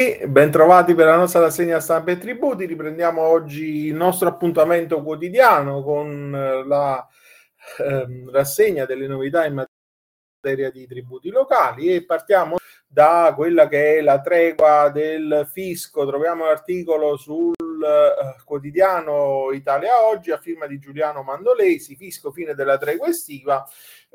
Bentrovati per la nostra rassegna stampa e tributi. Riprendiamo oggi il nostro appuntamento quotidiano con eh, la eh, rassegna delle novità in materia di tributi locali e partiamo da quella che è la tregua del fisco. Troviamo l'articolo sul eh, quotidiano Italia Oggi a firma di Giuliano Mandolesi, fisco fine della tregua estiva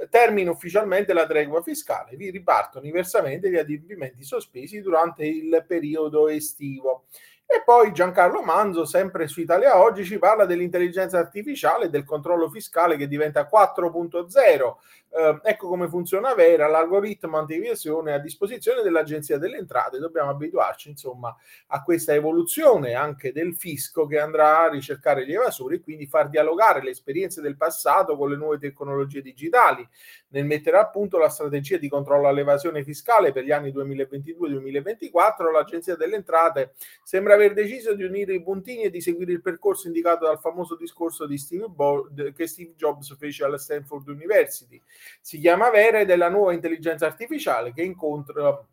termina ufficialmente la tregua fiscale, vi ripartono diversamente gli adempimenti sospesi durante il periodo estivo. E poi Giancarlo Manzo, sempre su Italia Oggi, ci parla dell'intelligenza artificiale e del controllo fiscale che diventa 4.0. Eh, ecco come funziona Vera, l'algoritmo antivisione a disposizione dell'Agenzia delle Entrate. Dobbiamo abituarci, insomma, a questa evoluzione anche del fisco che andrà a ricercare gli evasori e quindi far dialogare le esperienze del passato con le nuove tecnologie digitali. Nel mettere a punto la strategia di controllo all'evasione fiscale per gli anni 2022-2024, l'Agenzia delle Entrate sembra aver deciso di unire i puntini e di seguire il percorso indicato dal famoso discorso di Steve Bo- che Steve Jobs fece alla Stanford University. Si chiama Vera ed è la nuova intelligenza artificiale che incontra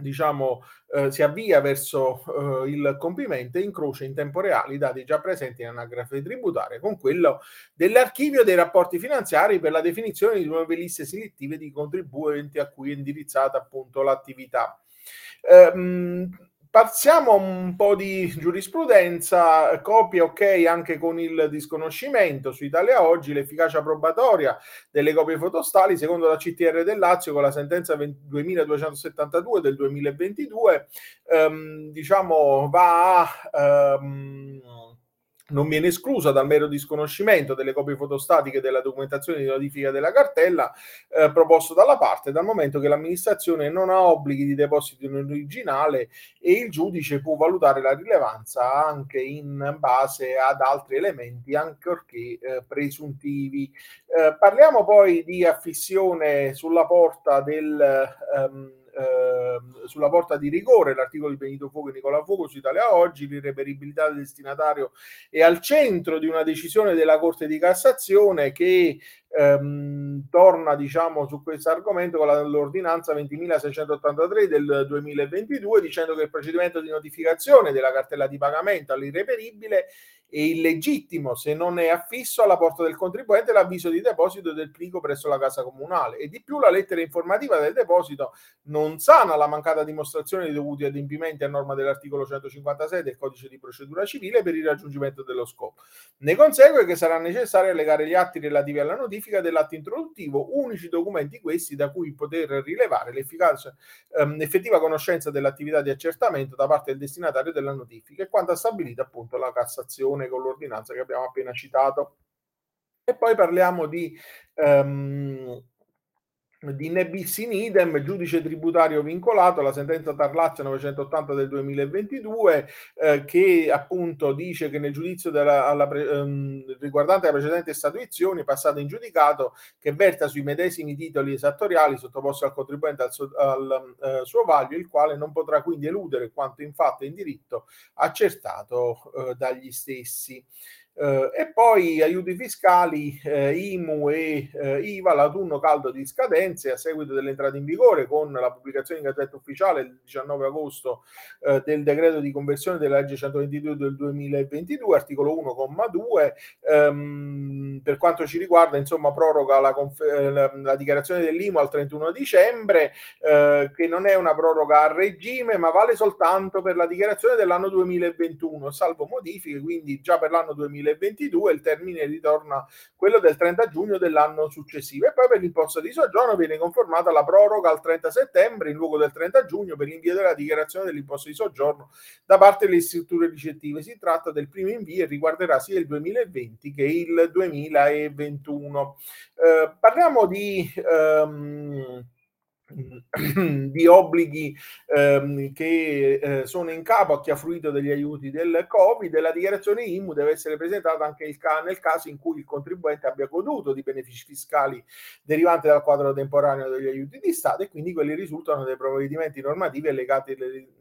diciamo, eh, si avvia verso eh, il compimento e incrocia in tempo reale i dati già presenti in anagrafe tributaria con quello dell'archivio dei rapporti finanziari per la definizione di nuove liste selettive di contribuenti a cui è indirizzata appunto l'attività. Eh, Passiamo un po' di giurisprudenza, copia ok anche con il disconoscimento su Italia Oggi, l'efficacia probatoria delle copie fotostali secondo la CTR del Lazio con la sentenza 2272 del 2022 ehm, diciamo va a ehm, non viene esclusa dal mero disconoscimento delle copie fotostatiche della documentazione di notifica della cartella eh, proposto dalla parte, dal momento che l'amministrazione non ha obblighi di deposito in originale e il giudice può valutare la rilevanza anche in base ad altri elementi, ancorché eh, presuntivi. Eh, parliamo poi di affissione sulla porta del... Um, eh, sulla porta di rigore, l'articolo di Benito Fuoco e Nicola Fuoco su Italia Oggi, l'irreperibilità del destinatario è al centro di una decisione della Corte di Cassazione che ehm, torna diciamo su questo argomento con l'ordinanza 20.683 del 2022 dicendo che il procedimento di notificazione della cartella di pagamento all'irreperibile è illegittimo se non è affisso alla porta del contribuente l'avviso di deposito del plico presso la casa comunale e di più la lettera informativa del deposito non sana la mancata dimostrazione dei dovuti adempimenti a norma dell'articolo 156 del codice di procedura civile per il raggiungimento dello scopo. Ne consegue che sarà necessario allegare gli atti relativi alla notifica dell'atto introduttivo, unici documenti questi da cui poter rilevare l'efficacia, ehm, l'effettiva conoscenza dell'attività di accertamento da parte del destinatario della notifica e quanto ha stabilito appunto la Cassazione con l'ordinanza che abbiamo appena citato. E poi parliamo di ehm, di Nebis in idem, giudice tributario vincolato alla sentenza Tarlaccia 980 del 2022 eh, che appunto dice che nel giudizio della, alla, ehm, riguardante la precedente statuizione passata in giudicato che verta sui medesimi titoli esattoriali sottoposti al contribuente al, al eh, suo vaglio il quale non potrà quindi eludere quanto infatti in diritto accertato eh, dagli stessi. Uh, e poi aiuti fiscali, eh, IMU e eh, IVA, l'autunno caldo di scadenze a seguito dell'entrata in vigore con la pubblicazione in Gazzetta Ufficiale il 19 agosto eh, del decreto di conversione della legge 122 del 2022, articolo 1,2. Ehm, per quanto ci riguarda, insomma, proroga la, conf- eh, la, la dichiarazione dell'IMU al 31 dicembre, eh, che non è una proroga a regime, ma vale soltanto per la dichiarazione dell'anno 2021, salvo modifiche, quindi già per l'anno 2021 2022 il termine ritorna quello del 30 giugno dell'anno successivo e poi per l'imposta di soggiorno viene confermata la proroga al 30 settembre in luogo del 30 giugno per l'invio della dichiarazione dell'imposta di soggiorno da parte delle strutture ricettive. Si tratta del primo invio e riguarderà sia il 2020 che il 2021. Eh, parliamo di... Um, di obblighi ehm, che eh, sono in capo a chi ha fruito degli aiuti del Covid e la dichiarazione IMU deve essere presentata anche ca- nel caso in cui il contribuente abbia goduto di benefici fiscali derivanti dal quadro temporaneo degli aiuti di Stato e quindi quelli risultano dai provvedimenti normativi legati,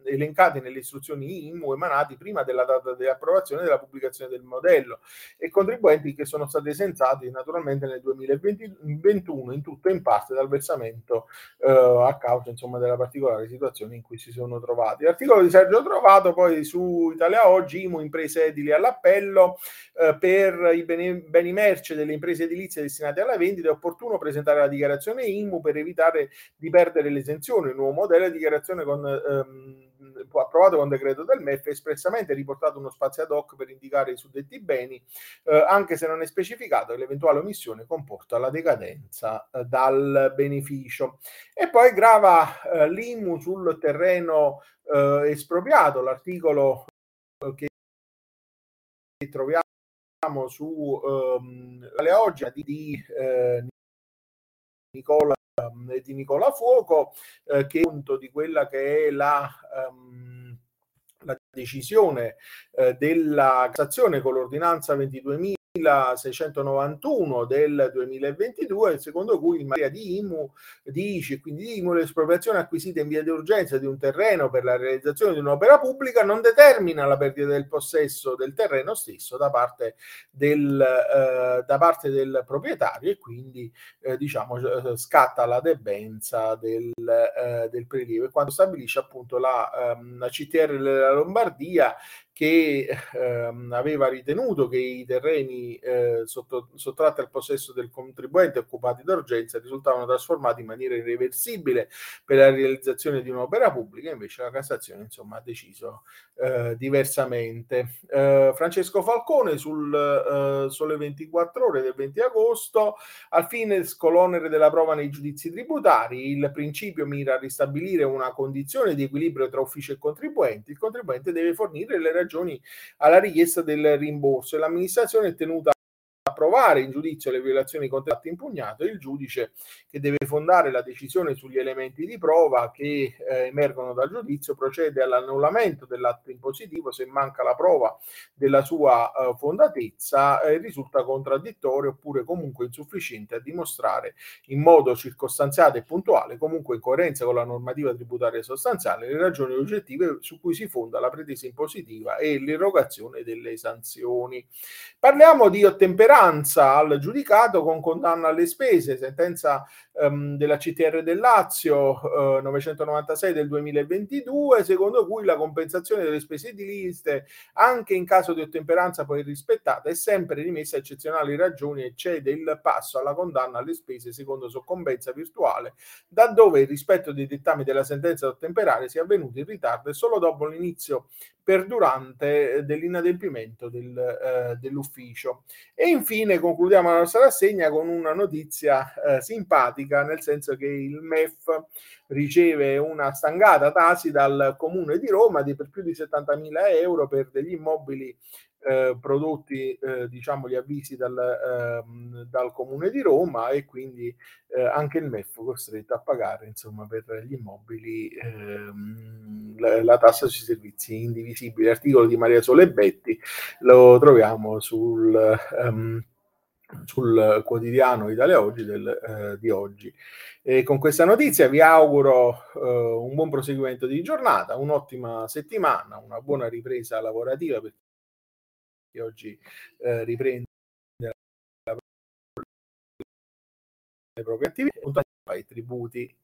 elencati nelle istruzioni IMU emanati prima della data di approvazione della pubblicazione del modello e contribuenti che sono stati esentati naturalmente nel 2021 in tutto e in parte dal versamento eh, a causa insomma della particolare situazione in cui si sono trovati. L'articolo di Sergio Trovato poi su Italia Oggi, IMU imprese edili all'appello eh, per i beni, beni merce delle imprese edilizie destinate alla vendita è opportuno presentare la dichiarazione IMU per evitare di perdere l'esenzione, il nuovo modello di dichiarazione con ehm, approvato con decreto del MEF, espressamente riportato uno spazio ad hoc per indicare i suddetti beni, eh, anche se non è specificato che l'eventuale omissione comporta la decadenza eh, dal beneficio. E poi grava eh, l'IMU sul terreno eh, espropriato, l'articolo eh, che troviamo su ehm, oggi di, di eh, Nicola di Nicola Fuoco, eh, che appunto di quella che è la, um, la decisione eh, della Cassazione con l'ordinanza 22.000 691 del 2022, secondo cui in materia di IMU dice quindi di IMU l'espropriazione acquisita in via di urgenza di un terreno per la realizzazione di un'opera pubblica non determina la perdita del possesso del terreno stesso da parte del, eh, da parte del proprietario e quindi eh, diciamo eh, scatta la debenza del, eh, del prelievo. E quando stabilisce appunto la, ehm, la CTR della Lombardia che ehm, aveva ritenuto che i terreni eh, sotto, sottratti al possesso del contribuente occupati d'urgenza risultavano trasformati in maniera irreversibile per la realizzazione di un'opera pubblica, invece la Cassazione insomma, ha deciso eh, diversamente. Eh, Francesco Falcone sul eh, Sole 24 ore del 20 agosto, al fine scolonere della prova nei giudizi tributari, il principio mira a ristabilire una condizione di equilibrio tra ufficio e contribuenti, il contribuente deve fornire le ragioni ragioni alla richiesta del rimborso e l'amministrazione è tenuta approvare in giudizio le violazioni contratti impugnate, il giudice che deve fondare la decisione sugli elementi di prova che eh, emergono dal giudizio procede all'annullamento dell'atto impositivo se manca la prova della sua eh, fondatezza e eh, risulta contraddittorio oppure comunque insufficiente a dimostrare in modo circostanziato e puntuale, comunque in coerenza con la normativa tributaria sostanziale, le ragioni oggettive su cui si fonda la pretesa impositiva e l'erogazione delle sanzioni. Parliamo di ottemperanza sentenza al giudicato con condanna alle spese, sentenza ehm, della CTR del Lazio eh, 996 del 2022, secondo cui la compensazione delle spese ediliste, anche in caso di ottemperanza poi rispettata, è sempre rimessa a eccezionali ragioni e cede il passo alla condanna alle spese secondo soccombenza virtuale, da dove il rispetto dei dettami della sentenza da ottemperare sia avvenuto in ritardo e solo dopo l'inizio perdurante dell'inadempimento del, eh, dell'ufficio. E infine concludiamo la nostra rassegna con una notizia eh, simpatica, nel senso che il MEF riceve una stangata tasi dal Comune di Roma di per più di 70.000 euro per degli immobili eh, prodotti eh, diciamo gli avvisi dal, eh, dal, comune di Roma e quindi eh, anche il MEF costretto a pagare insomma per gli immobili ehm, la, la, tassa sui servizi indivisibili. Articolo di Maria Sole Betti lo troviamo sul um, sul quotidiano Italia Oggi del, eh, di oggi. E con questa notizia vi auguro eh, un buon proseguimento di giornata, un'ottima settimana, una buona ripresa lavorativa per che oggi eh, riprende le proprie attività, ai tributi